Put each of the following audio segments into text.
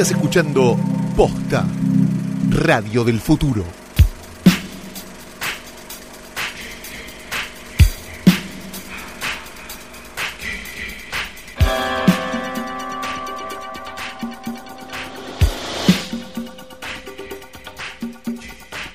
Estás escuchando Posta, Radio del Futuro.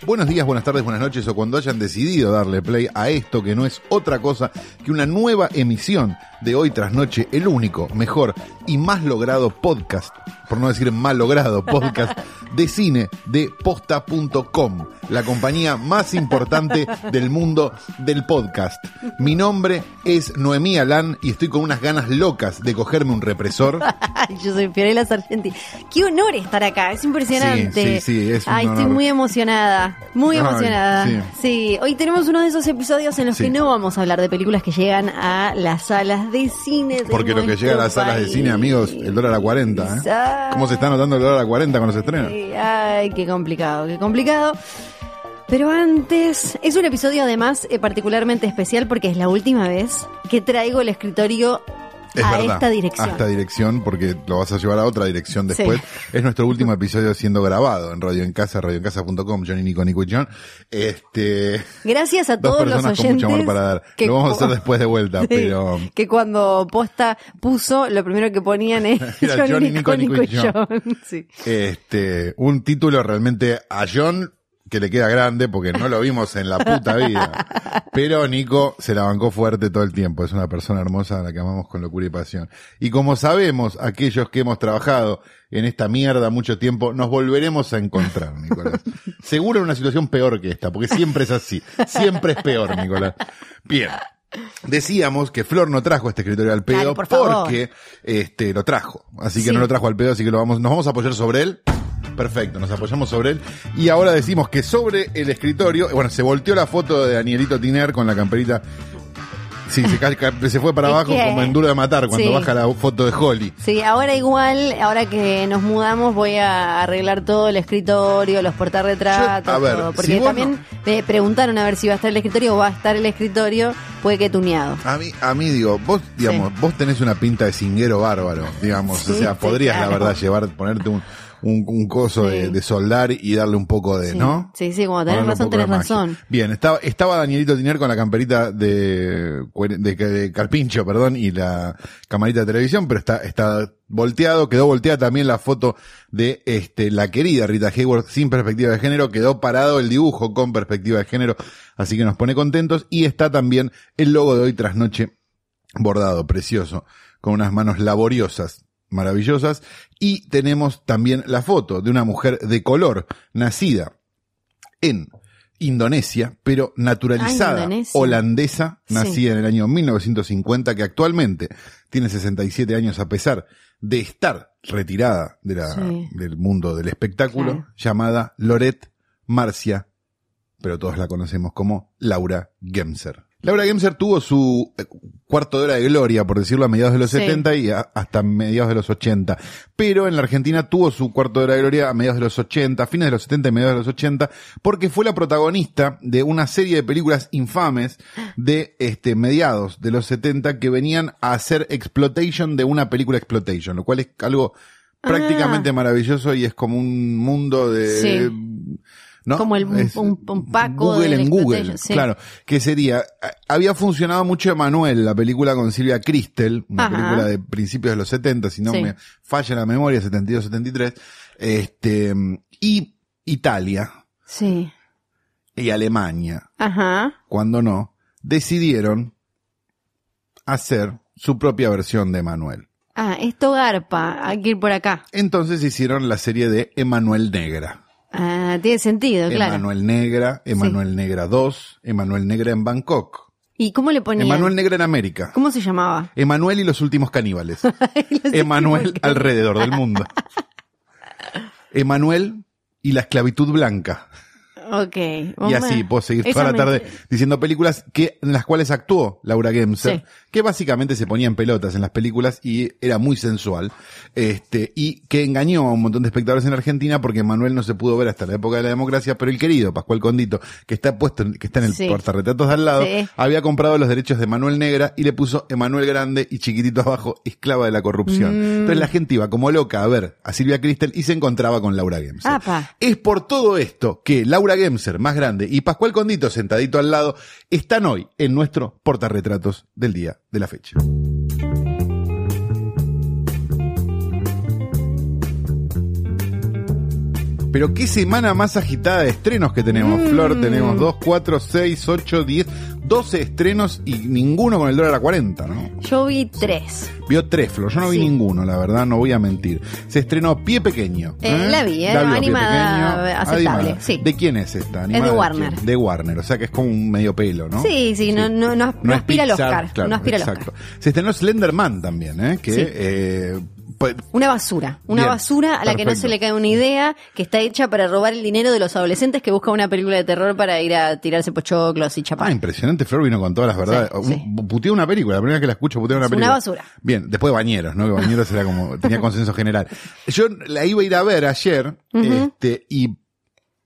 Buenos días, buenas tardes, buenas noches o cuando hayan decidido darle play a esto que no es otra cosa que una nueva emisión de Hoy tras Noche, el único, mejor y más logrado podcast, por no decir mal logrado podcast de cine de posta.com, la compañía más importante del mundo del podcast. Mi nombre es Noemí Alán y estoy con unas ganas locas de cogerme un represor. Yo soy Fiorella Sargenti. Qué honor estar acá, es impresionante. Sí, sí, sí, es un Ay, estoy muy emocionada, muy Ay, emocionada. sí. Sí. hoy tenemos uno de esos episodios en los Sí. que no vamos a hablar de películas que llegan a las salas de cine. de Porque lo que llega a las salas de cine, amigos, el dólar a 40. ¿eh? ¿Cómo se está notando el dólar a 40 cuando se estrena? Ay, qué complicado, qué complicado. Pero antes, es un episodio además eh, particularmente especial porque es la última vez que traigo el escritorio Es a verdad, esta dirección. A esta dirección, porque lo vas a llevar a otra dirección después. Es nuestro último episodio siendo grabado en Radio en Casa, radioencasa.com, Johnny Nico, Nico y John. Este, Gracias a dos todos los personas con oyentes. mucho amor para dar. que Lo vamos a hacer después de vuelta, Sí, pero Que cuando Posta puso, lo primero que ponían es Era Johnny, Nico, Nico y John. Sí. este, un título realmente a John que le queda grande porque no lo vimos en la puta vida. Pero Nico se la bancó fuerte todo el tiempo. Es una persona hermosa a la que amamos con locura y pasión. Y como sabemos, aquellos que hemos trabajado en esta mierda mucho tiempo, nos volveremos a encontrar, Nicolás. Seguro en una situación peor que esta, porque siempre es así. Siempre es peor, Nicolás. Bien. Decíamos que Flor no trajo este escritorio al pedo Dale, por favor. porque este lo trajo. Así que Sí. no lo trajo al pedo, así que lo vamos, nos vamos a apoyar sobre él. Perfecto, nos apoyamos sobre él. Y ahora decimos que sobre el escritorio, bueno, se volteó la foto de Danielito Tiner con la camperita. Sí, se, fue para abajo que- como en duro de matar cuando sí. baja la foto de Holly. Sí, ahora igual, ahora que nos mudamos, voy a arreglar todo el escritorio, los portarretratos, Yo- a ver, todo. Porque también me preguntaron a ver si va a estar el escritorio o va a estar el escritorio, puede que tuneado. A mí, a mí digo, vos, digamos, vos tenés una pinta de cinguero bárbaro, digamos, Sí, o sea, podrías la verdad llevar, ponerte un, un, un coso de, Sí. de soldar y darle un poco de, Sí. ¿no? Sí, sí, como tenés razón, tenés razón. Bien, estaba, estaba Danielito Tiner con la camperita de, de, de Carpincho, perdón, y la camarita de televisión, pero está, está volteado, quedó volteada también la foto de este, la querida Rita Hayworth sin perspectiva de género, quedó parado el dibujo con perspectiva de género, así que nos pone contentos, y está también el logo de hoy tras noche bordado, precioso, con unas manos laboriosas, maravillosas, y tenemos también la foto de una mujer de color, nacida en Indonesia, pero naturalizada Ah, Indonesia. holandesa, Sí. nacida en el año 1950, que actualmente tiene 67 años a pesar de estar retirada de la, Sí. del mundo del espectáculo, Claro. llamada Loret Marcia, pero todos la conocemos como Laura Gemser. Laura Gemser tuvo su eh, cuarto de hora de gloria, por decirlo, a mediados de los Sí. 70 y a- hasta mediados de los 80. Pero en la Argentina tuvo su cuarto de hora de gloria a mediados de los 80, fines de los 70 y mediados de los 80, porque fue la protagonista de una serie de películas infames de este mediados de los 70 que venían a hacer exploitation de una película exploitation, lo cual es algo prácticamente maravilloso y es como un mundo de... Sí. ¿No? Como el- Es un- un Paco Google en Google, sí. claro. Que sería, había funcionado mucho Emanuel, la película con Silvia Cristel, una Ajá. película de principios de los 70, si no Sí. me falla la memoria, 72-73, este, y Italia Sí. y Alemania, Ajá. cuando no, decidieron hacer su propia versión de Emanuel. Ah, esto garpa, hay que ir por acá. Entonces hicieron la serie de Emanuel Negra. Ah, tiene sentido, claro. Emanuel Negra, Emanuel Negra 2, Emanuel Negra en Bangkok, ¿Y cómo le ponían? Emanuel Negra en América. ¿Cómo se llamaba? Emanuel y los últimos caníbales. Los Emanuel últimos alrededor del mundo. Emanuel y la esclavitud blanca. Ok. Y así puedo seguir toda la tarde diciendo películas que, en las cuales actuó Laura Gemser, que básicamente se ponía en pelotas en las películas y era muy sensual, este, y que engañó a un montón de espectadores en Argentina porque Manuel no se pudo ver hasta la época de la democracia, pero el querido Pascual Condito, que está puesto, que está en el sí. portarretratos de al lado, había comprado los derechos de Manuel Negra y le puso Emanuel Grande y chiquitito abajo, esclava de la corrupción. Mm. Entonces la gente iba como loca a ver a Silvia Cristel y se encontraba con Laura Gemser. Es por todo esto que Laura Gemser, más grande, y Pascual Condito, sentadito al lado, están hoy en nuestro portarretratos del día de la fecha. Pero qué semana más agitada de estrenos que tenemos, Flor. Mm. Tenemos 2, 4, 6, 8, 10, 12 estrenos y ninguno con el dólar a 40, ¿no? Yo vi 3. Vio 3, Flor. Yo no vi ninguno, la verdad, no voy a mentir. Se estrenó Pie Pequeño. Eh, ¿eh? La vi, ¿eh? animada, aceptable. Sí. ¿De quién es esta? ¿Animada es de Warner. De, Warner, o sea que es como un medio pelo, ¿no? Sí, sí, No, no, no, no, aspira al Oscar. no aspira al Oscar. Se estrenó Slenderman también, ¿eh? Que eh, pues, una basura, una basura a la que no se le cae una idea, que está hecha para robar el dinero de los adolescentes que buscan una película de terror para ir a tirarse pochoclos y chapar. Ah, impresionante, Flor vino con todas las verdades. Sí, una película, la primera vez que la escucho puteó una película. Una basura. Bien, después de Bañeros, ¿no? Que Bañeros era como, tenía consenso general. Yo la iba a ir a ver ayer, este, y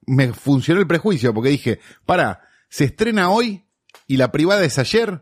me funcionó el prejuicio, porque dije, para, se estrena hoy y la privada es ayer.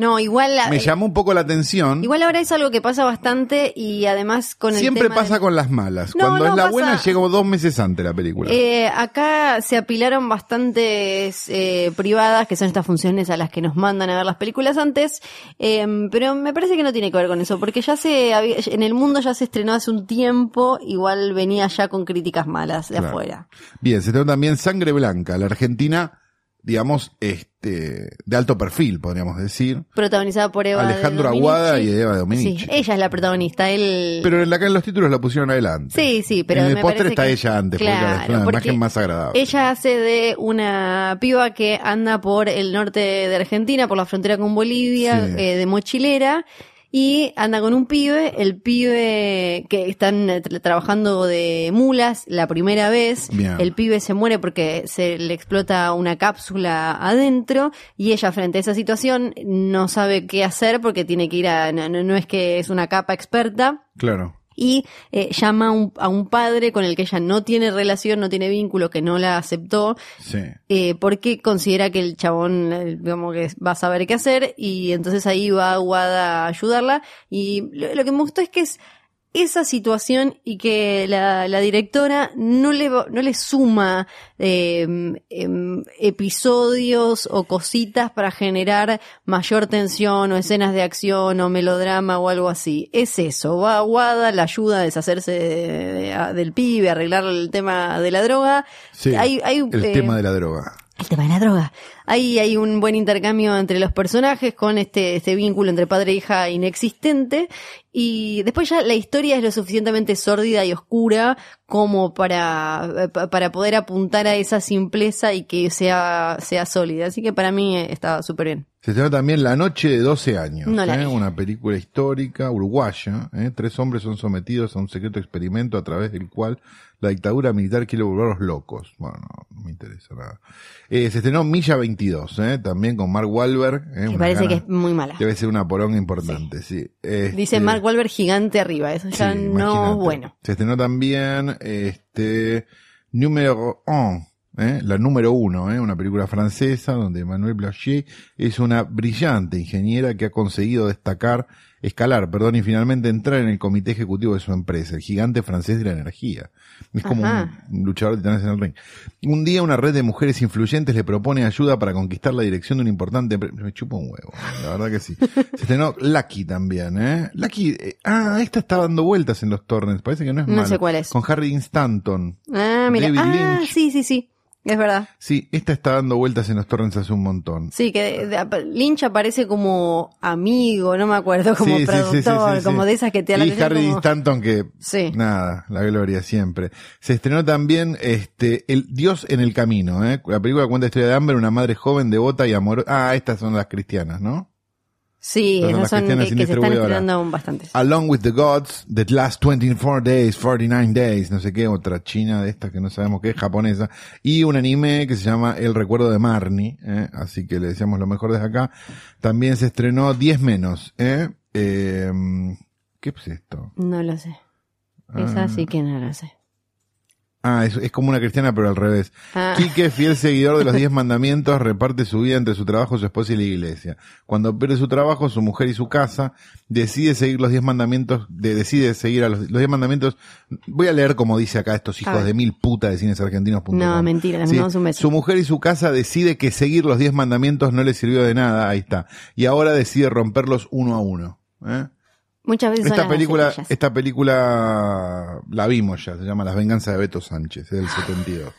No, igual. Me llamó un poco la atención. Igual ahora es algo que pasa bastante y además con el Siempre pasa con las malas. Cuando es la buena, llegó dos meses antes la película. Eh, acá se apilaron bastantes eh, privadas, que son estas funciones a las que nos mandan a ver las películas antes. Eh, pero me parece que no tiene que ver con eso, porque ya se. en el mundo ya se estrenó hace un tiempo, igual venía ya con críticas malas de afuera. Bien, se estrenó también Sangre Blanca, la Argentina digamos, este, de alto perfil, podríamos decir. Protagonizada por Eva Alejandro Aguada y Eva Dominici. Sí, ella es la protagonista, él... Pero acá en los títulos la pusieron adelante. Sí, sí, pero En el póster está ella antes, claro, porque es una imagen más agradable. Ella hace de una piba que anda por el norte de Argentina, por la frontera con Bolivia, eh, de mochilera, y anda con un pibe, el pibe que están eh, trabajando de mulas la primera vez, el pibe se muere porque se le explota una cápsula adentro y ella frente a esa situación no sabe qué hacer porque tiene que ir a, no, no es que es una capa experta. Claro y eh, llama a un, a un, padre con el que ella no tiene relación, no tiene vínculo, que no la aceptó, eh, porque considera que el chabón, eh, digamos que va a saber qué hacer, y entonces ahí va Guada a ayudarla, y lo que me gustó es que es esa situación y que la, la directora no le, no le suma em, episodios o cositas para generar mayor tensión o escenas de acción o melodrama o algo así. Es eso, va a la ayuda a deshacerse del pibe, arreglar el tema de la droga. Sí, hay, hay, el eh, tema de la droga el tema de la droga. Ahí hay un buen intercambio entre los personajes con este, este vínculo entre padre e hija inexistente. Y después ya la historia es lo suficientemente sórdida y oscura como para, para poder apuntar a esa simpleza y que sea, sea sólida. Así que para mí estaba súper bien. Se llama también La Noche de 12 años, ¿eh? una película histórica uruguaya. ¿eh? Tres hombres son sometidos a un secreto experimento a través del cual la dictadura militar quiere volverlos locos. Bueno, no, me interesa nada. Eh, se estrenó Milla 22, ¿eh? también con Mark Wahlberg. ¿eh? Me parece que es muy mala. Debe ser una poronga importante, sí. Este, Dice Mark Wahlberg gigante arriba, eso ya no bueno. Se estrenó también este número 1 ¿eh? la número uno, ¿eh? una película francesa donde Manuel Blachier es una brillante ingeniera que ha conseguido destacar, escalar, perdón, y finalmente entrar en el comité ejecutivo de su empresa, el gigante francés de la energía. Es como un luchador de titanes en el ring. Un día una red de mujeres influyentes le propone ayuda para conquistar la dirección de un importante Me chupa un huevo, la verdad que sí. Se estrenó Lucky también, ¿eh? Lucky, eh, ah, esta está dando vueltas en los torrents, parece que no es No sé cuál es. Con Harry Stanton. Ah, mira. ah, sí, sí, sí. Es verdad. Sí, esta está dando vueltas en los torrents hace un montón. Sí, que Lynch aparece como amigo, no me acuerdo, como productor, como de esas que te Y Harry Stanton que, nada, la gloria siempre. Se estrenó también, este, El Dios en el Camino, ¿eh? La película cuenta la historia de Amber, una madre joven, devota y amorosa. Ah, estas son las cristianas, ¿no? Sí, esas son que, que se están estrenando bastantes. Along with the Gods, The Last 24 Days, 49 Days, no sé qué, otra china de estas que no sabemos qué, japonesa. Y un anime que se llama El Recuerdo de Marnie, ¿eh? así que le decíamos lo mejor desde acá. También se estrenó 10 menos, ¿eh? eh ¿Qué es esto? No lo sé. Esa sí que no lo sé. Ah, es, como una cristiana, pero al revés. Ah. Quique, fiel seguidor de los diez mandamientos, reparte su vida entre su trabajo, su esposa y la iglesia. Cuando pierde su trabajo, su mujer y su casa, decide seguir los diez mandamientos, decide seguir a los, diez mandamientos. Voy a leer como dice acá estos hijos de mil putas de cines argentinos. No, mentira, ¿Sí? un beso. Su mujer y su casa decide que seguir los diez mandamientos no le sirvió de nada, ahí está. Y ahora decide romperlos uno a uno. ¿eh? Muchas veces esta película, esta película la vimos ya, se llama Las venganzas de Beto Sánchez, es del 72.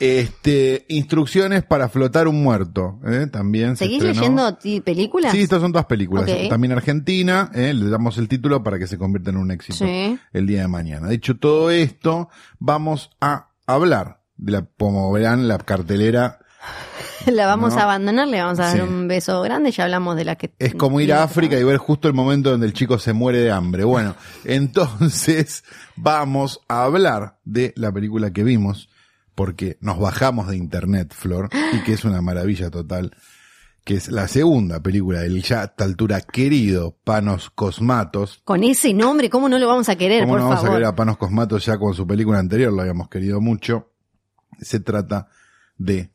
Este, instrucciones para flotar un muerto, ¿eh? también. ¿Seguís leyendo películas? Sí, estas son todas películas. También Argentina, ¿eh? le damos el título para que se convierta en un éxito el día de mañana. Dicho todo esto, vamos a hablar de la, como verán, la cartelera la vamos a abandonar, le vamos a dar un beso grande, ya hablamos de la que... Es como ir a África y ver justo el momento donde el chico se muere de hambre. Bueno, entonces vamos a hablar de la película que vimos, porque nos bajamos de internet, Flor, y que es una maravilla total, que es la segunda película del ya a esta altura querido Panos Cosmatos. Con ese nombre, ¿cómo no lo vamos a querer, ¿Cómo no vamos a querer a Panos Cosmatos ya con su película anterior? Lo habíamos querido mucho. Se trata de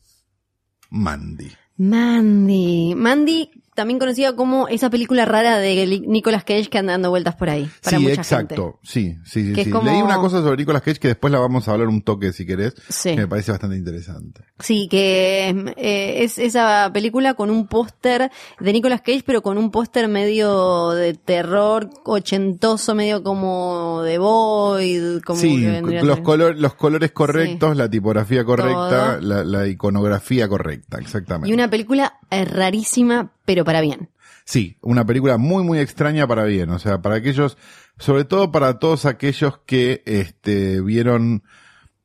Mandy. Mandy. Mandy también conocida como esa película rara de Nicolas Cage que anda dando vueltas por ahí. sí, exacto. Sí, sí, sí. Leí una cosa sobre Nicolas Cage que después la vamos a hablar un toque si querés. Sí. Que me parece bastante interesante. Sí, que eh, es esa película con un póster de Nicolas Cage, pero con un póster medio de terror ochentoso, medio como de Void. Como sí, los, color, los colores correctos, la tipografía correcta, la, la, iconografía correcta, exactamente. Y una película eh, rarísima, pero para bien. Sí, una película muy, muy extraña para bien. O sea, para aquellos, sobre todo para todos aquellos que, este, vieron,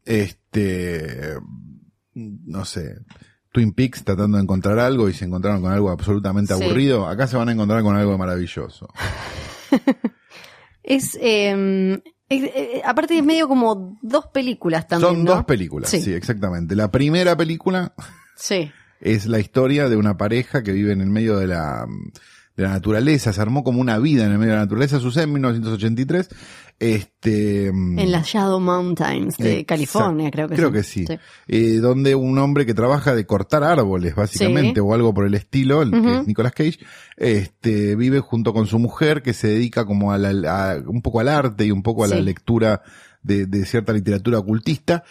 este, no sé, Twin Peaks tratando de encontrar algo y se encontraron con algo absolutamente aburrido. Acá se van a encontrar con algo maravilloso. es, eh, aparte es medio como dos películas también. Son dos películas, sí, exactamente. La primera película. Sí es la historia de una pareja que vive en el medio de la, de la naturaleza, se armó como una vida en el medio de la naturaleza, sucede en 1983. Este, en las Shadow Mountains de California, creo que creo que sí. Eh, donde un hombre que trabaja de cortar árboles, básicamente, o algo por el estilo, el, que es Nicolas Cage, este, vive junto con su mujer que se dedica como a, la, un poco al arte y un poco a la lectura de, de, cierta literatura ocultista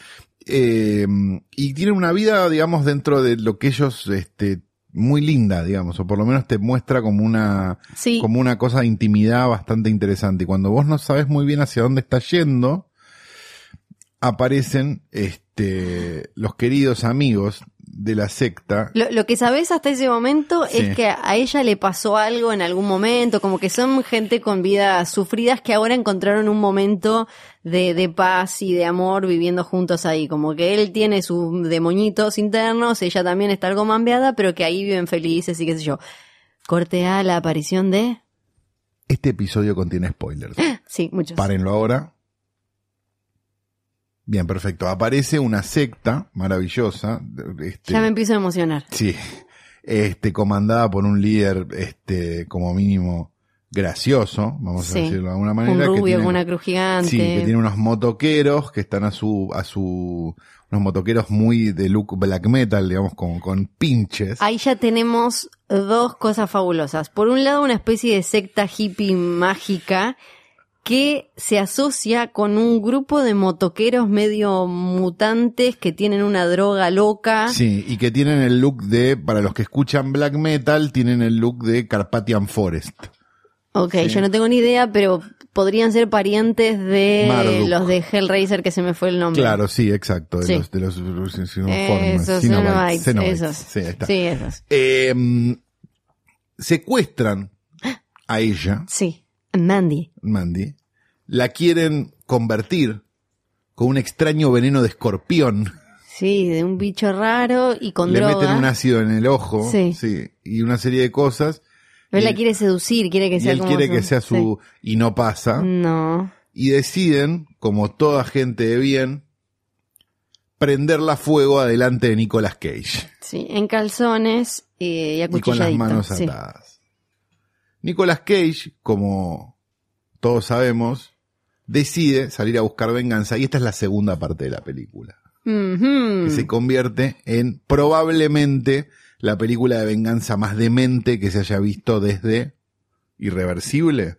eh, y tienen una vida, digamos, dentro de lo que ellos, este, muy linda, digamos, o por lo menos te muestra como una, como una cosa de intimidad bastante interesante. Y cuando vos no sabes muy bien hacia dónde está yendo, aparecen, este, los queridos amigos de la secta. Lo, que sabes hasta ese momento es que a ella le pasó algo en algún momento, como que son gente con vidas sufridas que ahora encontraron un momento de, de paz y de amor viviendo juntos ahí, como que él tiene sus demonitos internos, ella también está algo mambeada, pero que ahí viven felices y qué sé yo. Corte a la aparición de... Este episodio contiene spoilers. Sí, muchos. Párenlo ahora. Bien, perfecto. Aparece una secta maravillosa. Este, ya me empiezo a emocionar. Sí. Este, comandada por un líder, este, como mínimo, gracioso, vamos a decirlo de alguna manera. Un rubio con una cruz gigante. Sí, que tiene unos motoqueros que están a su, a su, unos motoqueros muy de look black metal, digamos, con, con pinches. Ahí ya tenemos dos cosas fabulosas. Por un lado, una especie de secta hippie mágica que se asocia con un grupo de motoqueros medio mutantes que tienen una droga loca. Sí, y que tienen el look de, para los que escuchan black metal, tienen el look de Carpathian Forest. Ok, yo no tengo ni idea, pero podrían ser parientes de los de Hellraiser que se me fue el nombre. Claro, sí, exacto, de los de los, esos, esos. Sí, está. sí, esos. Eh, secuestran a ella. Sí Mandy. Mandy. La quieren convertir con un extraño veneno de escorpión. Sí, de un bicho raro y con Le meten un ácido en el ojo. Sí. sí. Y una serie de cosas. Pero él la quiere seducir, quiere que y sea él como quiere su- que sea su... y no pasa. No. Y deciden, como toda gente de bien, prenderla a fuego adelante de Nicolas Cage. Sí, en calzones eh, y y con las manos sí. Nicolas Cage, como todos sabemos, decide salir a buscar venganza y esta es la segunda parte de la película, que se convierte en probablemente la película de venganza más demente que se haya visto desde Irreversible.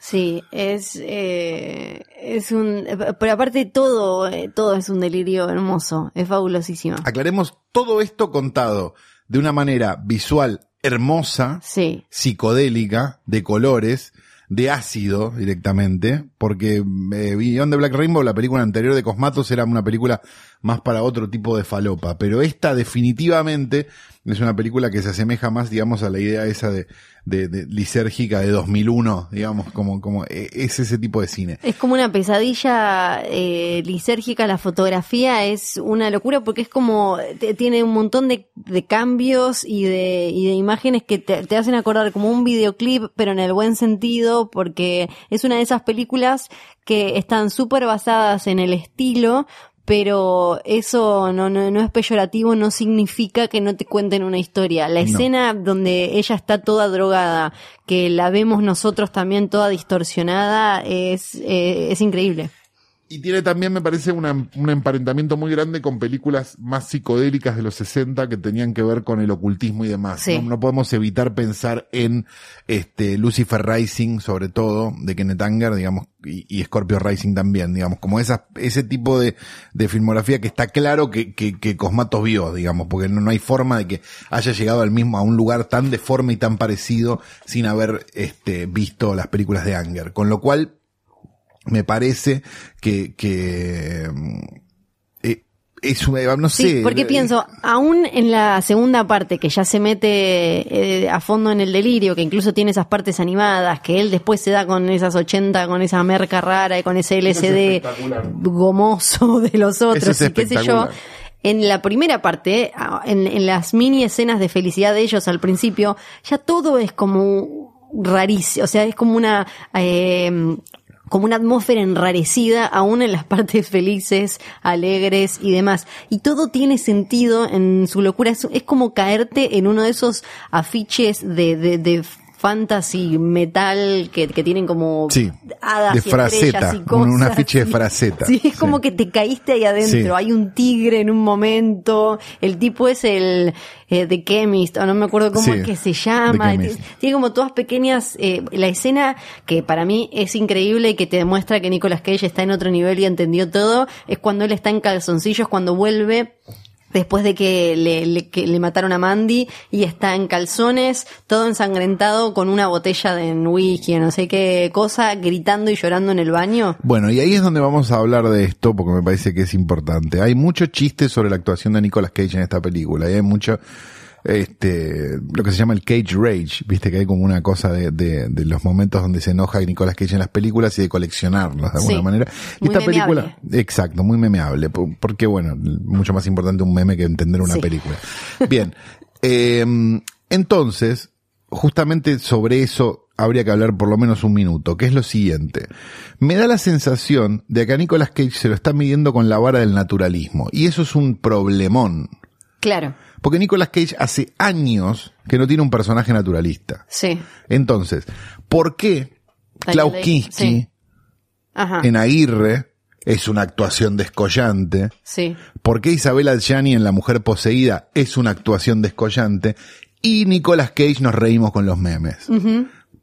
Sí, es, eh, es un, pero aparte todo, todo es un delirio hermoso, es fabulosísimo. Aclaremos todo esto contado de una manera visual hermosa, Sí, psicodélica, de colores, de ácido directamente, porque eh, Beyond the Black Rainbow, la película anterior de Cosmatos, era una película más para otro tipo de falopa, pero esta definitivamente es una película que se asemeja más, digamos, a la idea esa de, de, de lisérgica de 2001, digamos, como, como eh, es ese tipo de cine. es como una pesadilla eh, lisérgica, la fotografía es una locura porque es como, tiene un montón de, de cambios y de, y de imágenes que te, te hacen acordar como un videoclip, pero en el buen sentido, porque es una de esas películas que están súper basadas en el estilo, pero eso no, no, no es peyorativo, no significa que no te cuenten una historia. La No. escena donde ella está toda drogada, que la vemos nosotros también toda distorsionada, es, eh, es increíble. Y tiene también, me parece, una- un emparentamiento muy grande con películas más psicodélicas de los 60 que tenían que ver con el ocultismo y demás. Sí. No, no podemos evitar pensar en este Lucifer Rising, sobre todo, de Kenneth Anger, digamos, y, y Scorpio Rising también, digamos, como esa, ese tipo de, de filmografía que está claro que, que, que Cosmatos vio, digamos, porque no, no hay forma de que haya llegado al mismo, a un lugar tan deforme y tan parecido sin haber este, visto las películas de Anger. Con lo cual, me parece que, que mm, eh, es una, no sé. Sí, porque eh, pienso, aún en la segunda parte, que ya se mete eh, a fondo en el delirio, que incluso tiene esas partes animadas, que él después se da con esas 80, con esa merca rara y con ese LCD gomoso de los otros es y qué sé yo. En la primera parte, en, en las mini escenas de felicidad de ellos al principio, ya todo es como rarísimo, o sea, es como una... eh, como una atmósfera enrarecida, aún en las partes felices, alegres y demás. Y todo tiene sentido en su locura. Es, es como caerte en uno de esos afiches de, de, de fantasy metal que, que tienen como Sí, hadas de y fraceta, y cosas. un afiche de fraceta. Sí, es Sí. como que te caíste ahí adentro. Sí. Hay un tigre en un momento. El tipo es el eh, The Chemist, o no me acuerdo cómo es que se llama. Tiene como todas pequeñas. eh, la escena que para mí es increíble y que te demuestra que Nicolas Cage está en otro nivel y entendió todo. Es cuando él está en calzoncillos, cuando vuelve. Después de que le, le- que le mataron a Mandy y está en calzones, todo ensangrentado con una botella de whisky, no sé qué cosa, gritando y llorando en el baño. Bueno, y ahí es donde vamos a hablar de esto, porque me parece que es importante. Hay mucho chiste sobre la actuación de Nicolas Cage en esta película, y hay mucho, este, lo que se llama el Cage Rage, viste que hay como una cosa de, de, de los momentos donde se enoja Nicolas Cage en las películas y de coleccionarlos de alguna Sí. manera. Y esta película, exacto, muy memeable, po- porque bueno, mucho más importante un meme que entender una Sí. película. Bien, eh, entonces, justamente sobre eso habría que hablar por lo menos un minuto, que es lo siguiente. Me da la sensación de que a Nicolas Cage se lo está midiendo con la vara del naturalismo, y eso es un problemón. Claro, Porque Nicolas Cage hace años que no tiene un personaje naturalista. sí. Entonces, ¿por qué Klaus Kinski sí. En Aguirre es una actuación descollante? Sí. ¿Por qué Isabel Adjani en La Mujer Poseída es una actuación descollante? Y Nicolas Cage nos reímos con los memes.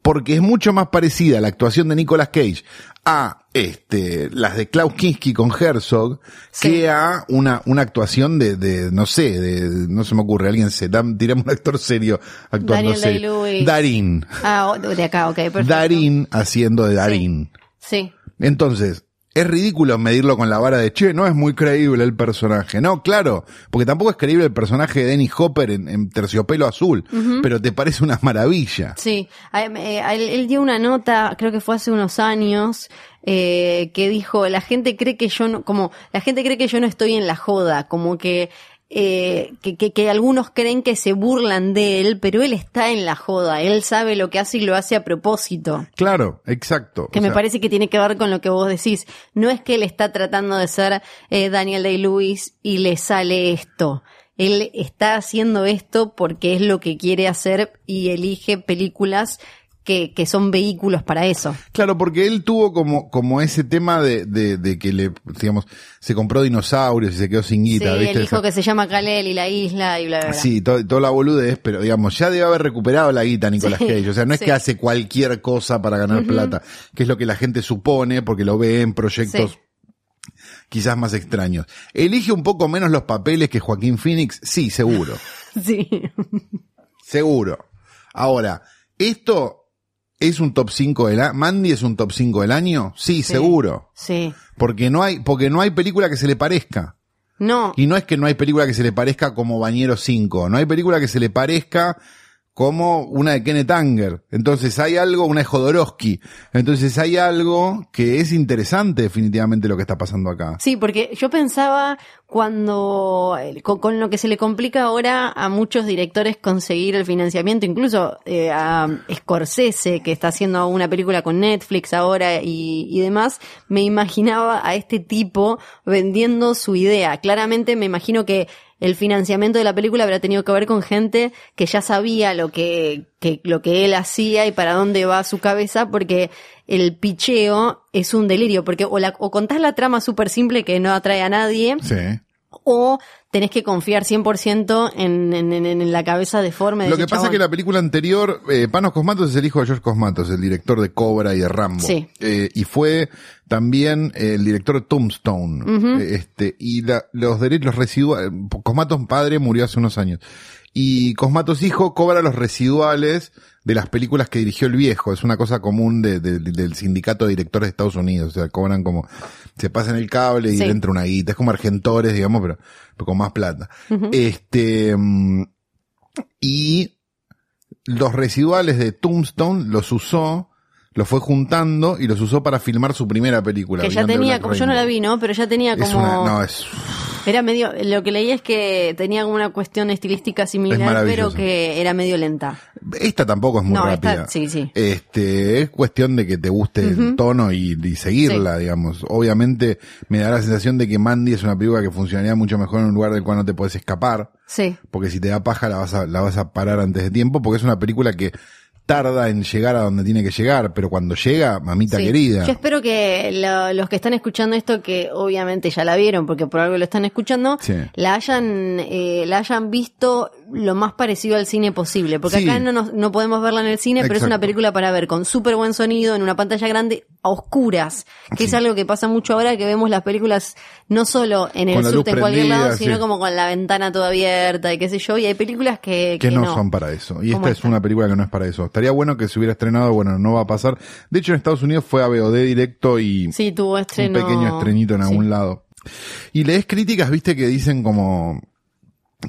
Porque es mucho más parecida la actuación de Nicolas Cage a este, las de Klaus Kinski con Herzog Sí. que a una, una actuación de, de, no sé, de, no se me ocurre, alguien se da, tiramos un actor serio actuando Daniel serio. Day-Lewis. Darín. Ah, de acá, ok, perfecto. Darín haciendo de Darín. Sí. Entonces, es ridículo medirlo con la vara de, che, no es muy creíble el personaje. No, claro, porque tampoco es creíble el personaje de Dennis Hopper en, en Terciopelo Azul, pero te parece una maravilla. Sí, A- eh, él, él dio una nota, creo que fue hace unos años, eh, que dijo, la gente cree que yo no, como, la gente cree que yo no estoy en la joda, como que eh, que, que, que, algunos creen que se burlan de él, pero él está en la joda, él sabe lo que hace y lo hace a propósito. Claro, exacto. Que me parece que tiene que ver con lo que vos decís. No es que él está tratando de ser eh, Daniel Day-Lewis y le sale esto. Él está haciendo esto porque es lo que quiere hacer y elige películas que, que, son vehículos para eso. Claro, porque él tuvo como, como ese tema de, de, de que le, digamos, se compró dinosaurios y se quedó sin guita, sí, el hijo que se llama Kalel y la isla y bla, bla, bla. Sí, toda la boludez, pero digamos, ya debe haber recuperado la guita Nicolás sí, Cage. O sea, no es sí. que hace cualquier cosa para ganar uh -huh. plata, que es lo que la gente supone porque lo ve en proyectos sí. quizás más extraños. ¿Elige un poco menos los papeles que Joaquín Phoenix? Sí, seguro. sí. Seguro. Ahora, esto ¿Es un top 5 del año? ¿Mandy es un top 5 del año? Sí, sí, seguro. Sí. Porque no hay, porque no hay película que se le parezca. No. Y no es que no hay película que se le parezca como Bañero 5. No hay película que se le parezca como una de Kenneth Anger. Entonces hay algo, una de Jodorowsky. Entonces hay algo que es interesante definitivamente lo que está pasando acá. Sí, porque yo pensaba cuando, con, lo que se le complica ahora a muchos directores conseguir el financiamiento, incluso eh, a Scorsese, que está haciendo una película con Netflix ahora y demás, me imaginaba a este tipo vendiendo su idea. Claramente me imagino que el financiamiento de la película habrá tenido que ver con gente que ya sabía lo que, que, lo que él hacía y para dónde va su cabeza, porque el picheo es un delirio, porque o, la, o contás la trama súper simple que no atrae a nadie, sí. O tenés que confiar 100% en, en, en, en la cabeza deforme de Lo que pasa es que la película anterior, eh, Panos Cosmatos es el hijo de George Cosmatos, el director de Cobra y de Rambo. Sí. Eh, y fue también el director de Tombstone. Uh -huh. Este, y la, los derechos residuales, Cosmatos padre murió hace unos años. Y Cosmatos hijo cobra los residuales de las películas que dirigió el viejo. Es una cosa común de, de, del sindicato de directores de Estados Unidos. O sea, cobran como, se pasan el cable y sí. entra una guita. Es como Argentores, digamos, pero, pero con más plata. Uh -huh. Este, y los residuales de Tombstone los usó los fue juntando y los usó para filmar su primera película. Que ya tenía, como yo no la vi, ¿no? Pero ya tenía como... Es una, no, es... Era medio, lo que leí es que tenía como una cuestión estilística similar, pero que era medio lenta. Esta tampoco es muy no, rápida. Esta, sí, sí. Este, es cuestión de que te guste uh -huh. el tono y, y seguirla, sí. digamos. Obviamente me da la sensación de que Mandy es una película que funcionaría mucho mejor en un lugar del cual no te puedes escapar. Sí. Porque si te da paja la vas a, la vas a parar antes de tiempo, porque es una película que tarda en llegar a donde tiene que llegar, pero cuando llega, mamita sí. querida. Yo espero que lo, los que están escuchando esto, que obviamente ya la vieron, porque por algo lo están escuchando, sí. la hayan, eh, la hayan visto lo más parecido al cine posible, porque sí. acá no, nos, no podemos verla en el cine, Exacto. pero es una película para ver con súper buen sonido, en una pantalla grande, a oscuras, que es algo que pasa mucho ahora que vemos las películas no solo en el subte en cualquier lado, sino como con la ventana toda abierta y qué sé yo, y hay películas que, que, que no, no, son para eso, y esta es una película que no es para eso. Estaría bueno que se hubiera estrenado, bueno, no va a pasar. De hecho, en Estados Unidos fue a VOD directo y sí, tuvo estreno... un pequeño estrenito en algún sí. lado. Y lees críticas, viste, que dicen como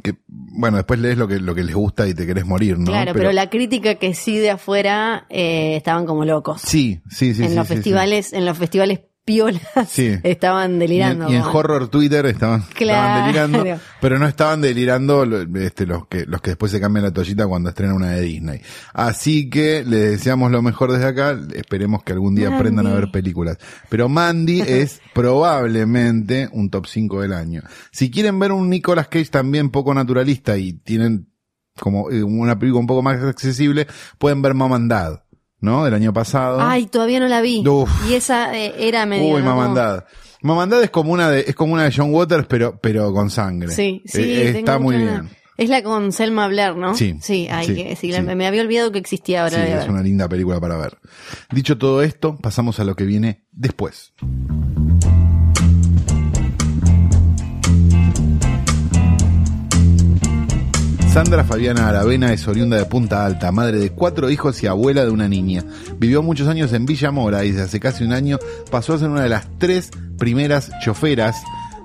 que bueno después lees lo que lo que les gusta y te querés morir no claro pero, pero la crítica que sí de afuera eh, estaban como locos sí sí sí en sí, los sí, festivales sí. en los festivales piolas sí. estaban delirando. Y en, y en, horror Twitter estaban, claro. estaban, delirando, pero no estaban delirando este, los que los que después se cambian la toallita cuando estrenan una de Disney. Así que les deseamos lo mejor desde acá, esperemos que algún día Mandy. aprendan a ver películas. Pero Mandy es probablemente un top 5 del año. Si quieren ver un Nicolas Cage también poco naturalista y tienen como eh, una película un poco más accesible, pueden ver Mom and Dad. ¿No? Del año pasado. Ay, todavía no la vi. Uf. Y esa eh, era medio. Uy, ¿no? Mamandad. Mamandad es como una de, es como una de John Waters, pero, pero con sangre. Sí, sí. Eh, está muy bien. Es la con Selma Blair, ¿no? Sí. Sí, ay, sí, que, sí, sí. me había olvidado que existía ahora. Sí, es una linda película para ver. Dicho todo esto, pasamos a lo que viene después. Sandra Fabiana Aravena es oriunda de Punta Alta, madre de cuatro hijos y abuela de una niña. Vivió muchos años en Villa Mora y desde hace casi un año pasó a ser una de las tres primeras choferas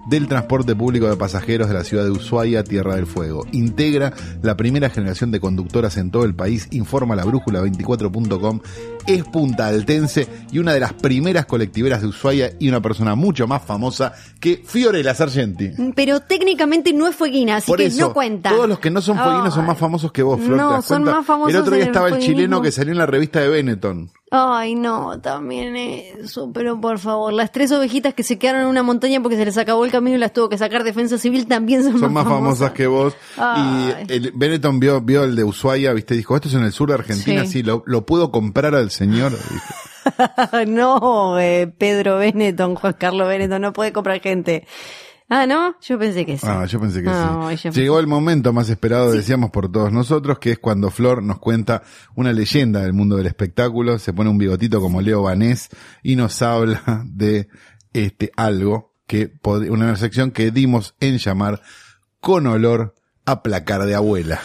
del transporte público de pasajeros de la ciudad de Ushuaia, Tierra del Fuego. Integra la primera generación de conductoras en todo el país, informa la brújula 24.com, es punta altense y una de las primeras colectiveras de Ushuaia y una persona mucho más famosa que Fiorella Sargenti. Pero técnicamente no es fueguina, así Por que eso, no cuenta. todos los que no son fueguinos son más famosos que vos, Flor. ¿te No, son más famosos El otro día el estaba el chileno que salió en la revista de Benetton. Ay, no, también eso, pero por favor, las tres ovejitas que se quedaron en una montaña porque se les acabó el camino y las tuvo que sacar Defensa Civil también son, son más famosas que vos. Ay. Y el Benetton vio, vio el de Ushuaia, viste, dijo, esto es en el sur de Argentina, sí, Sí. lo, lo puedo comprar al señor. No, eh, Pedro Benetton, Juan Carlos Benetton, no puede comprar gente. Ah, ¿no? Yo pensé que sí. Ah, yo pensé que Ay, sí. yo Llegó el momento más esperado, decíamos por todos nosotros, que es cuando Flor nos cuenta una leyenda del mundo del espectáculo, se pone un bigotito como Leo Vanés y nos habla de este algo que una sección que dimos en llamar con olor a placar de abuela.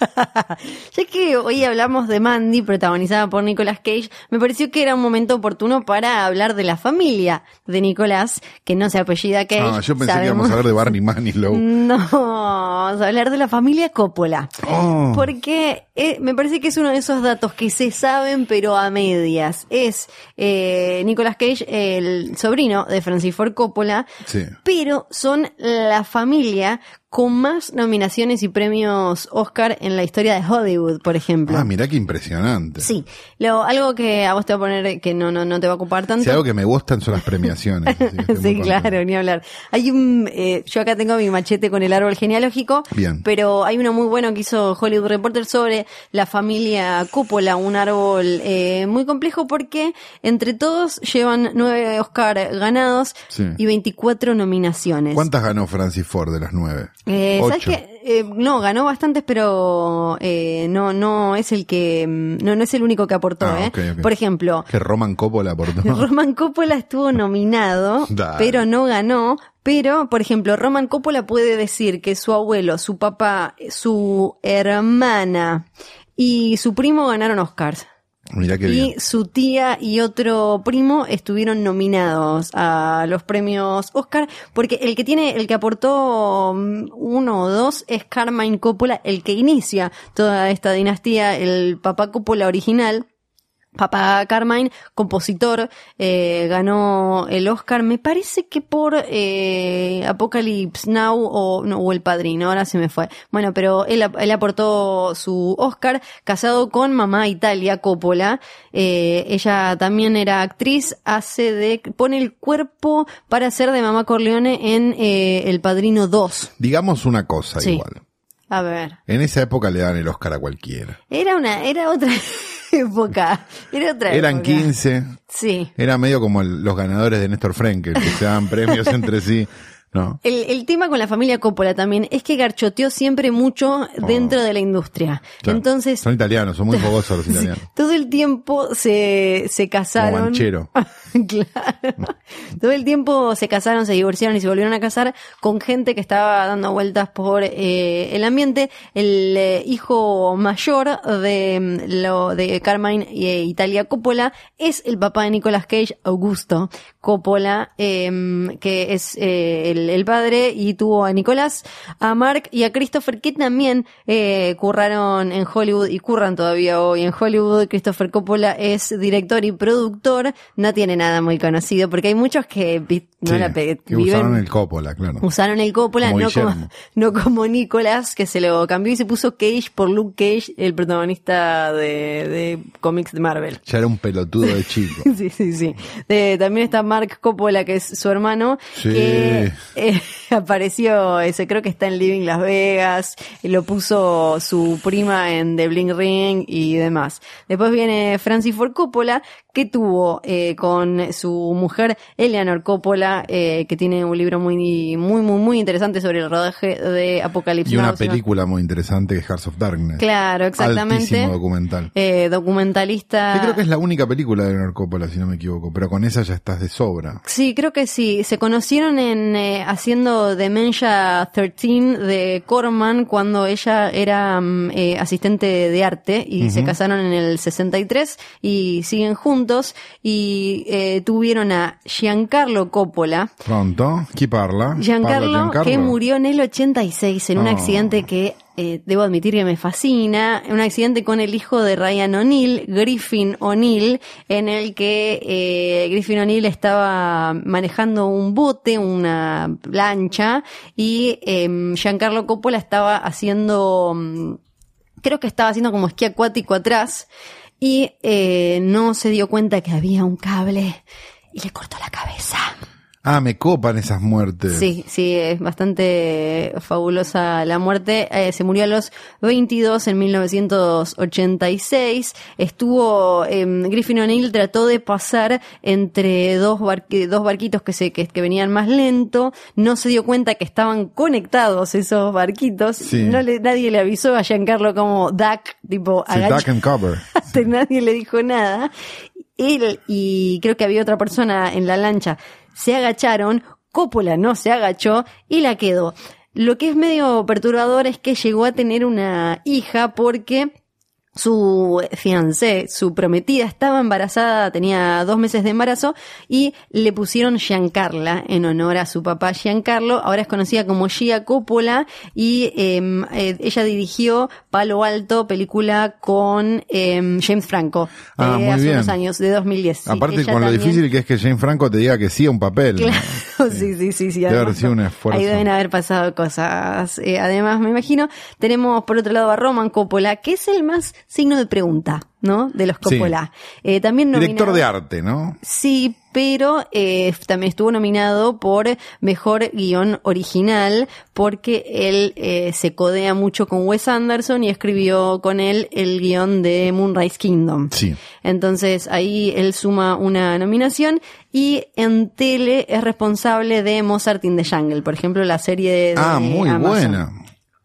Ya que hoy hablamos de Mandy, protagonizada por Nicolas Cage, me pareció que era un momento oportuno para hablar de la familia de Nicolas, que no se apellida Cage. Ah, yo pensé que íbamos a hablar de Barney Manilow. No, vamos a hablar de la familia Coppola. Oh. Porque eh, me parece que es uno de esos datos que se saben pero a medias. Es eh, Nicolas Cage, el sobrino de Francis Ford Coppola, Sí. pero son la familia con más nominaciones y premios Oscar en la historia de Hollywood, por ejemplo. Ah, mirá qué impresionante. Sí, lo, algo que a vos te va a poner que no, no, no te va a ocupar tanto. Si algo que me gustan son las premiaciones. sí, contento. claro, ni hablar. Hay un, eh, yo acá tengo mi machete con el árbol genealógico, Bien. pero hay uno muy bueno que hizo Hollywood Reporter sobre la familia Coppola, un árbol eh, muy complejo porque entre todos llevan nueve Oscar ganados Sí. y 24 nominaciones. ¿Cuántas ganó Francis Ford de las nueve? Eh, ¿Sabes qué? Eh, no, ganó bastantes, pero eh, no, no es el que, mm, no, no es el único que aportó, Ah, ¿eh? Por ejemplo, Que Roman Coppola aportó. Roman Coppola estuvo nominado, pero no ganó. Pero, por ejemplo, Roman Coppola puede decir que su abuelo, su papá, su hermana y su primo ganaron Oscars. Qué y bien. su tía y otro primo estuvieron nominados a los premios Oscar, porque el que tiene, el que aportó mm, uno o dos es Carmine Coppola, el que inicia toda esta dinastía, el papá Coppola original. Papá Carmine, compositor, eh, ganó el Oscar, me parece que por eh, Apocalypse Now o, no, o El Padrino, ahora se me fue. Bueno, pero él, ap- él aportó su Oscar, casado con mamá Italia Coppola. Eh, ella también era actriz, hace de, pone el cuerpo para hacer de mamá Corleone en eh, El Padrino 2. Digamos una cosa Sí. igual. A ver, En esa época le dan el Oscar a cualquiera. era una, era otra época, era otra Eran época. 15. Sí. Era medio como el- los ganadores de Néstor Frenkel, que se daban premios entre sí. No. El, el tema con la familia Coppola también es que garchoteó siempre mucho dentro de la industria. Oh. Claro. Entonces, Son italianos, son muy fogosos los italianos. todo el tiempo se, se casaron. banchero. claro. Todo el tiempo se casaron, se divorciaron y se volvieron a casar con gente que estaba dando vueltas por eh, el ambiente. El eh, hijo mayor de mm, lo de Carmine eh, Italia Coppola es el papá de Nicolas Cage, Augusto Coppola, eh, que es eh, el, el padre y tuvo a Nicolás, a Mark y a Christopher que también curraron en Hollywood y curran todavía hoy en Hollywood. Christopher Coppola es director y productor, no tiene nada muy conocido porque hay muchos que no Sí, la que viven- usaron el Coppola, claro. Usaron el Coppola, Como no como, no como Nicolas, que se lo cambió y se puso Cage por Luke Cage, el protagonista de, de cómics de Marvel. Ya era un pelotudo de chico. Sí, sí, sí. De- también está Mark Coppola, que es su hermano, Sí. que eh, apareció, ese creo que está en Living Las Vegas, y lo puso su prima en The Bling Ring y demás. Después viene Francis Ford Coppola, que tuvo eh, con su mujer Eleanor Coppola, eh, que tiene un libro muy, muy, muy, muy interesante sobre el rodaje de Apocalipsis. Y una Now, película muy interesante que es Hearts of Darkness. Claro, exactamente. Altísimo documental. Eh, documentalista. Que creo que es la única película de Leonard Coppola, si no me equivoco, pero con esa ya estás de sobra. Sí, creo que sí. Se conocieron en eh, haciendo Dementia 13 de Corman cuando ella era mm, eh, asistente de arte y se casaron en el 63 y siguen juntos y eh, tuvieron a Giancarlo Coppola Coppola. Pronto, ¿quién parla? Giancarlo, que murió en el 86 en un accidente que eh, debo admitir que me fascina, un accidente con el hijo de Ryan O'Neill, Griffin O'Neill, en el que eh, Griffin O'Neill estaba manejando un bote, una lancha, y eh, Giancarlo Coppola estaba haciendo, mm, creo que estaba haciendo como esquí acuático atrás, y eh, no se dio cuenta que había un cable y le cortó la cabeza. Ah, me copan esas muertes. Sí, sí, es bastante fabulosa la muerte. Eh, se murió a los 22 en 1986. Estuvo, eh, Griffin O'Neill trató de pasar entre dos, dos barquitos que, se, que, venían más lento. No se dio cuenta que estaban conectados esos barquitos. No le, nadie le avisó a Giancarlo como duck, tipo, sí, duck and cover. nadie le dijo nada. Él y creo que había otra persona en la lancha se agacharon, Coppola no se agachó y la quedó. Lo que es medio perturbador es que llegó a tener una hija porque su fiancé, su prometida, estaba embarazada, tenía dos meses de embarazo y le pusieron Giancarla en honor a su papá Giancarlo. Ahora es conocida como Gia Coppola y em, eh, ella dirigió Palo Alto, película con em, James Franco ah, hace unos años, de 2010. Aparte con lo difícil que es que James Franco te diga que sí a un papel. Claro, sí, sí, sí. sí, Debe haber sido un esfuerzo. Ahí deben haber pasado cosas. Eh, además, me imagino, tenemos por otro lado a Roman Coppola, que es el más signo de pregunta, ¿no? De los Coppola. Eh, también Director de arte, ¿no? Sí, pero eh, también estuvo nominado por Mejor Guión Original porque él eh, se codea mucho con Wes Anderson y escribió con él el guion de Moonrise Kingdom. Sí. Entonces ahí él suma una nominación y en tele es responsable de Mozart in the Jungle, por ejemplo, la serie de... Ah, muy buena.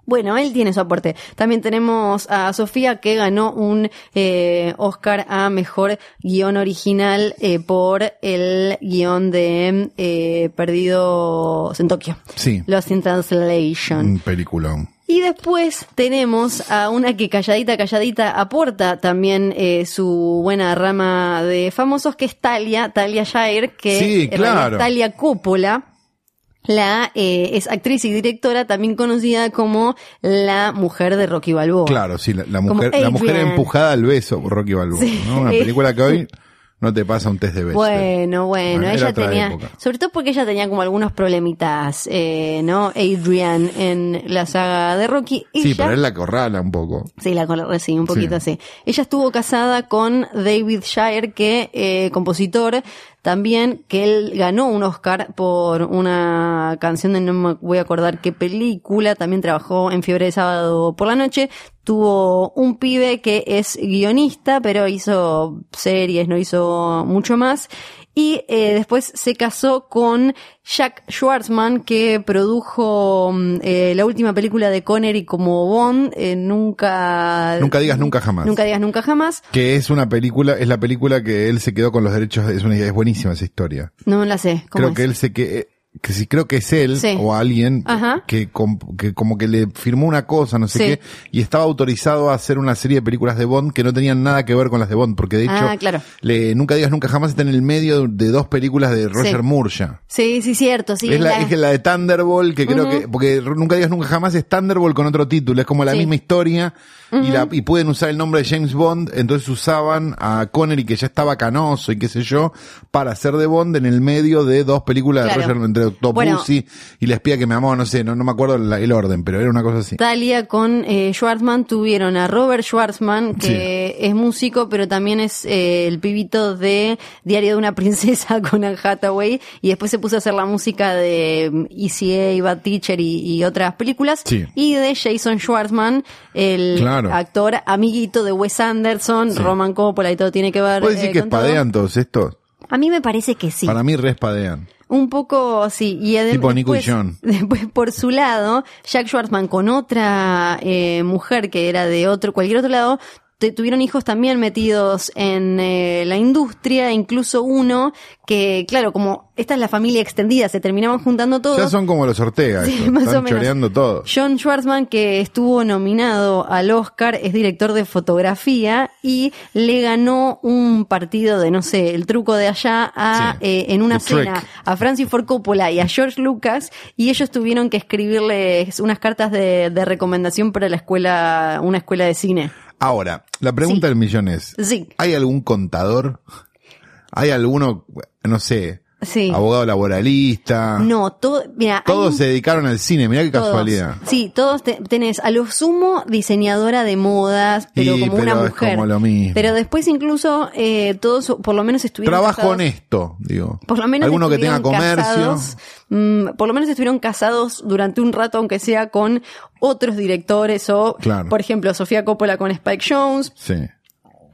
Bueno, él tiene su aporte. También tenemos a Sofía que ganó un eh, Oscar a Mejor Guión Original eh, por el guion de eh, Perdidos en Tokio. Sí. Lost in Translation. Un peliculón. Y después tenemos a una que calladita, calladita aporta también eh, su buena rama de famosos, que es Talia, Talia Shire, que sí, claro. es Talia Coppola la eh, es actriz y directora también conocida como la mujer de Rocky Balboa. Claro, sí, la, mujer, la mujer empujada al beso por Rocky Balboa, ¿no? Una película que hoy no te pasa un test de beso. Bueno, bueno, ella tenía, sobre todo porque ella tenía como algunos problemitas, eh, ¿no? Adrian en la saga de Rocky. sí, pero él la corrala un poco. Sí, la corrala, sí, un poquito así. Ella estuvo casada con David Shire, que eh, compositor también que él ganó un Oscar por una canción de no me voy a acordar qué película. También trabajó en Fiebre de Sábado por la Noche. Tuvo un pibe que es guionista, pero hizo series, no hizo mucho más. Y eh, después se casó con Jack Schwartzman, que produjo mm, eh, la última película de Connery como Bond, eh, Nunca... Nunca digas nunca jamás. Nunca digas nunca jamás. Que es una película, es la película que él se quedó con los derechos, es una es buenísima esa historia. No la sé. Creo que él se que que sí creo que es él o alguien que, que, como que le firmó una cosa, no sé qué, y estaba autorizado a hacer una serie de películas de Bond que no tenían nada que ver con las de Bond, porque de hecho, ah, claro. le, Nunca digas nunca jamás está en el medio de dos películas de Roger Moore ya. Sí, sí, cierto, sí. Es la, es la de Thunderbolt, que creo que, porque Nunca digas nunca jamás es Thunderbolt con otro título, es como la misma historia, y, la, y pueden usar el nombre de James Bond, entonces usaban a Connery que ya estaba canoso y qué sé yo, para hacer de Bond en el medio de dos películas de Roger entre Top y la espía que me amó, no sé, no, no me acuerdo el orden, pero era una cosa así. Talia con eh, Schwartzman tuvieron a Robert Schwartzman, que es músico, pero también es eh, el pibito de Diario de una princesa con Anne Hathaway, y después se puso a hacer la música de ECA, Bad Teacher y, otras películas, y de Jason Schwartzman, el actor amiguito de Wes Anderson, Roman Coppola y todo tiene que ver. ¿Puedes decir eh, que espadean todos estos? A mí me parece que sí. Para mí respadean. Un poco, sí. Y además, tipo Nico y John. Después, por su lado, Jack Schwartzman con otra eh, mujer que era de otro, cualquier otro lado, tuvieron hijos también metidos en eh, la industria, incluso uno que, claro, como esta es la familia extendida, se terminaban juntando todos. Ya son como los Ortega, Sí, estos, más están o menos. choreando todo. John Schwartzman, que estuvo nominado al Oscar, es director de fotografía y le ganó un partido de, no sé, el truco de allá a, Sí. eh, en una Trick. cena a Francis Ford Coppola y a George Lucas y ellos tuvieron que escribirles unas cartas de, de recomendación para la escuela, una escuela de cine. Ahora, la pregunta Sí. del millón es, Sí, ¿hay algún contador? ¿Hay alguno, no sé, sí. abogado laboralista? No, todo, mira, Todos un- se dedicaron al cine, mirá qué Todos. casualidad. Sí, todos te- tenés a lo sumo diseñadora de modas, pero Y, como pero una mujer. como lo mismo. Pero después incluso eh, todos por lo menos estuvieron Trabajo casados- honesto, digo. Por lo menos Alguno que tenga comercio. casados, mm, por lo menos estuvieron casados durante un rato, aunque sea con otros directores o, Claro. por ejemplo, Sofía Coppola con Spike Jones, Sí.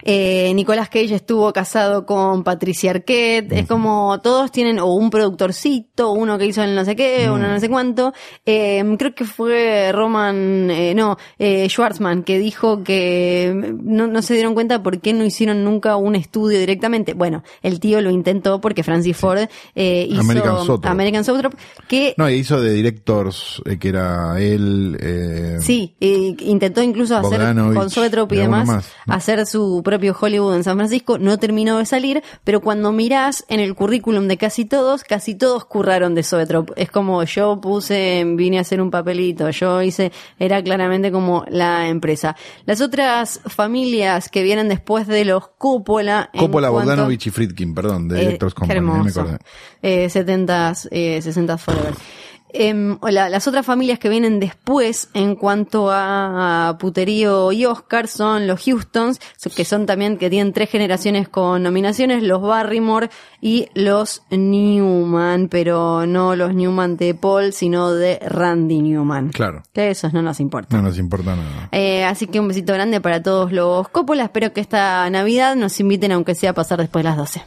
Eh, Nicolas Cage estuvo casado con Patricia Arquette, es como todos tienen o un productorcito, uno que hizo el no sé qué, uno no sé cuánto. Eh, creo que fue Roman, eh, no, eh, Schwartzman, que dijo que no, no se dieron cuenta por qué no hicieron nunca un estudio directamente. Bueno, el tío lo intentó porque Francis Ford eh, hizo American Zoetrope. American Zoetrope, que No, hizo de directors, eh, que era él, eh, Sí, intentó incluso hacer Bogdanovich con Zoetrope y demás, hacer su propio Hollywood en San Francisco, no terminó de salir, pero cuando mirás en el currículum de casi todos, casi todos curraron de Zoetrope. Es como yo puse, vine a hacer un papelito, yo hice, era claramente como la empresa. Las otras familias que vienen después de los Coppola, Coppola, cuanto- Bogdanovich y Friedkin, perdón, de eh, Directors Company, me hermoso. acordé. Eh, 70s, eh, 60s Forever. O la- las otras familias que vienen después en cuanto a, puterío y Oscar son los Houstons, que son también, que tienen tres generaciones con nominaciones, los Barrymore y los Newman, pero no los Newman de Paul, sino de Randy Newman. Claro. Que esos no nos importa. No nos importa nada. Eh, así que un besito grande para todos los Coppola. Espero que esta Navidad nos inviten, aunque sea a pasar después de las 12.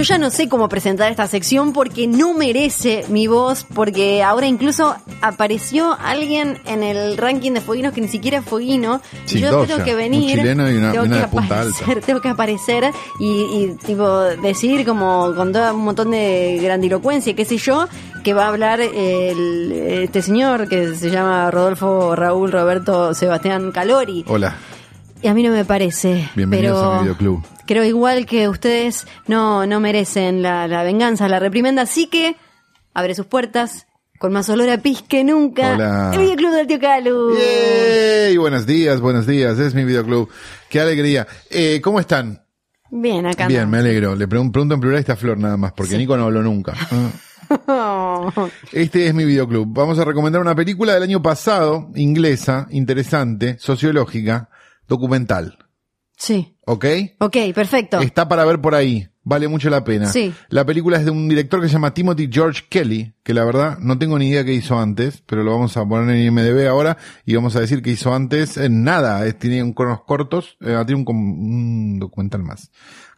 Yo ya no sé cómo presentar esta sección porque no merece mi voz, porque ahora incluso apareció alguien en el ranking de Fueguinos que ni siquiera es Fueguino. Sí, yo dos tengo que Un venir, chileno y una- tengo una que de punta alta. aparecer, tengo que aparecer y, y, tipo decir como con todo un montón de grandilocuencia, qué sé yo, que va a hablar el- este señor que se llama Rodolfo Raúl Roberto Sebastián Calori. Hola, Y a mí no me parece. bienvenidos pero a mi videoclub. Creo igual que ustedes no, no merecen la, la venganza, la reprimenda, así que abre sus puertas con más olor a pis que nunca. Hola. El videoclub del tío Calu. ¡Yay! Buenos días, buenos días, es mi videoclub. Qué alegría. Eh, ¿Cómo están? Bien, acá Bien, me alegro. Le pregun- pregunto en plural a esta flor nada más, porque Nico no habló nunca. Ah. Este es mi videoclub. Vamos a recomendar una película del año pasado, inglesa, interesante, sociológica, documental. Sí. ¿Ok? Ok, perfecto. Está para ver por ahí. Vale mucho la pena. Sí. La película es de un director que se llama Timothy George Kelly, que la verdad no tengo ni idea qué hizo antes, pero lo vamos a poner en IMDB ahora y vamos a decir que hizo antes en nada. Es, tiene un- unos cortos, eh, tiene un, un documental más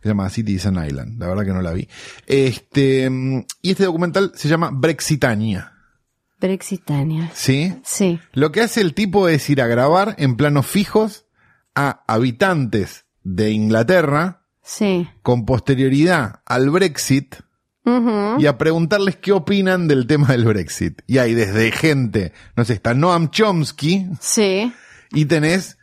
que se llama Citizen Island. La verdad que no la vi. Este, y este documental se llama Brexitania. Brexitania. ¿Sí? Sí. Lo que hace el tipo es ir a grabar en planos fijos a habitantes de Inglaterra Sí. con posterioridad al Brexit y a preguntarles qué opinan del tema del Brexit. Y hay desde gente, no sé, está Noam Chomsky Sí. y tenés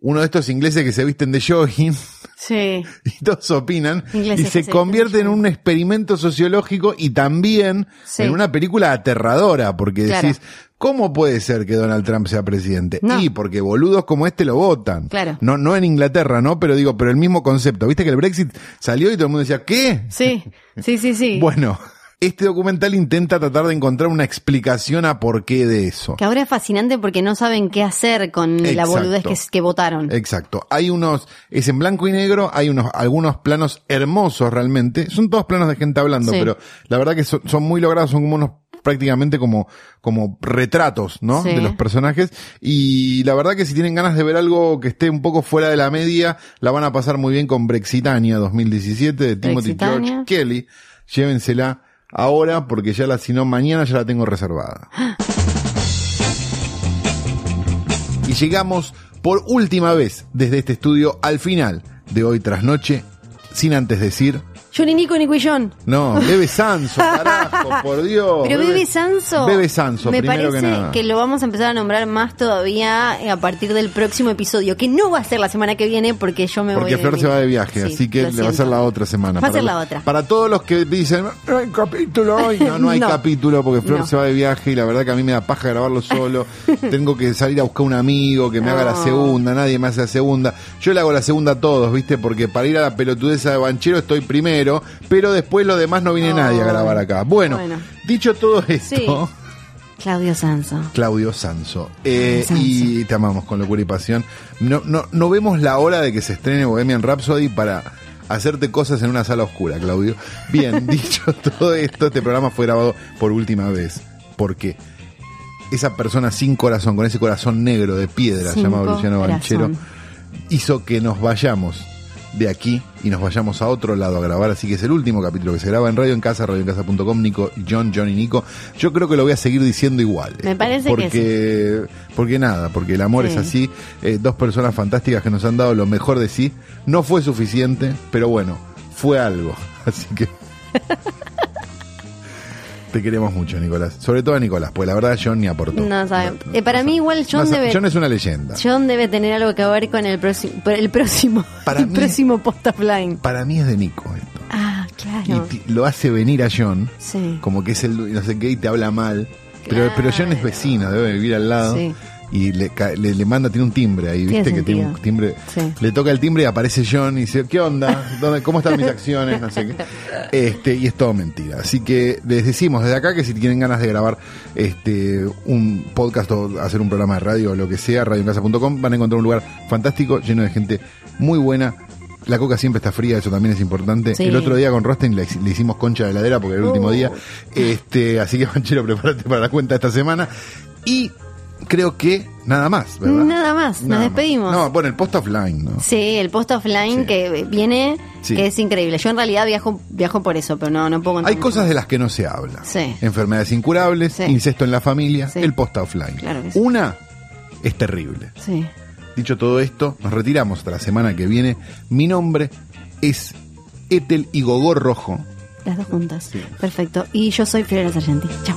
uno de estos ingleses que se visten de jogging Sí. y todos opinan Ingleses y se se convierte en un experimento sociológico y también Sí. en una película aterradora porque Claro. decís, ¿cómo puede ser que Donald Trump sea presidente? No. Y porque boludos como este lo votan. Claro. No, no en Inglaterra, ¿no? Pero digo, pero el mismo concepto. ¿Viste que el Brexit salió y todo el mundo decía, ¿qué? Sí. Sí, sí, sí. Bueno, este documental intenta tratar de encontrar una explicación a por qué de eso. Que ahora es fascinante porque no saben qué hacer con la Exacto. boludez que, que votaron. Exacto. Hay unos, es en blanco y negro, hay unos, algunos planos hermosos realmente. Son todos planos de gente hablando, Sí. pero la verdad que son, son muy logrados, son como unos prácticamente como, como retratos, ¿no? Sí. De los personajes. Y la verdad que si tienen ganas de ver algo que esté un poco fuera de la media, la van a pasar muy bien con Brexitania 2017 de Timothy Brexitania. George Kelly. Llévensela ahora porque ya la, si no mañana ya la tengo reservada. Y llegamos por última vez desde este estudio al final de hoy tras noche, sin antes decir yo ni Nico ni Cuillón. No, Bebe Sanso, carajo, por Dios. Pero Bebe, Sanso. Bebe Sanso, me primero parece que, nada. que lo vamos a empezar a nombrar más todavía a partir del próximo episodio, que no va a ser la semana que viene porque yo me porque voy. Flor de se va de viaje, así que le va a ser la otra semana. Va a ser la otra. Para todos los que dicen, no hay capítulo hoy. No, no hay No. capítulo porque Flor No. se va de viaje y la verdad que a mí me da paja grabarlo solo. Tengo que salir a buscar un amigo que me haga la segunda, nadie me hace la segunda. Yo le hago la segunda a todos, ¿viste? Porque para ir a la pelotudeza de banchero estoy primero, pero después lo demás no viene Oh. nadie a grabar acá. Bueno, Bueno. dicho todo esto. Sí. Claudio Sanso. Claudio Sanso. Eh, Sanso. Y te amamos con locura y pasión. No, no, no vemos la hora de que se estrene Bohemian Rhapsody para hacerte cosas en una sala oscura, Claudio. Bien, dicho todo esto, este programa fue grabado por última vez. Porque esa persona sin corazón, con ese corazón negro de piedra llamado Luciano Banchero, hizo que nos vayamos de aquí y nos vayamos a otro lado a grabar, así que es el último capítulo que se graba en Radio en Casa, radioencasa.com, Nico, John, John y Nico. Yo creo que lo voy a seguir diciendo igual. Me parece porque, que Porque nada, porque el amor Sí. es así, eh, dos personas fantásticas que nos han dado lo mejor de sí, no fue suficiente, pero bueno, fue algo, así que... Te queremos mucho, Nicolás. Sobre todo a Nicolás, pues la verdad John ni aportó. No sabe. Eh, para mí igual John No, debe- John es una leyenda. John debe tener algo que ver con el próximo, el próximo, Para el mí- próximo post offline. Para mí es de Nico esto. Ah, y claro. ti- lo hace venir a John Sí. como que es el no sé qué y te habla mal pero Claro. pero John es vecino debe vivir al lado Sí. Y le, le, le manda tiene un timbre ahí viste que tiene un timbre Sí. le toca el timbre y aparece John y dice qué onda ¿Dónde, cómo están mis acciones no sé qué este y es todo mentira así que les decimos desde acá que si tienen ganas de grabar este un podcast o hacer un programa de radio o lo que sea radioencasa.com van a encontrar un lugar fantástico lleno de gente muy buena la coca siempre está fría, eso también es importante. Sí. El otro día con Rosten le, le hicimos concha de heladera porque era el último Oh. día. Este, así que Manchero, prepárate para la cuenta esta semana. Y creo que nada más, ¿verdad? Nada más, nos despedimos. No, bueno, el post offline, ¿no? Sí, el post offline Sí. que viene, Sí. que es increíble. Yo en realidad viajo, viajo por eso, pero no, no puedo contar Hay cosas de las que no se habla. Sí. Enfermedades incurables, incesto en la familia, el post offline. Claro que. Una es terrible. Sí. Dicho todo esto, nos retiramos hasta la semana que viene. Mi nombre es Etel y Gogor Rojo. Las dos juntas. Sí. Perfecto. Y yo soy Fiorella Sargenti. Chao.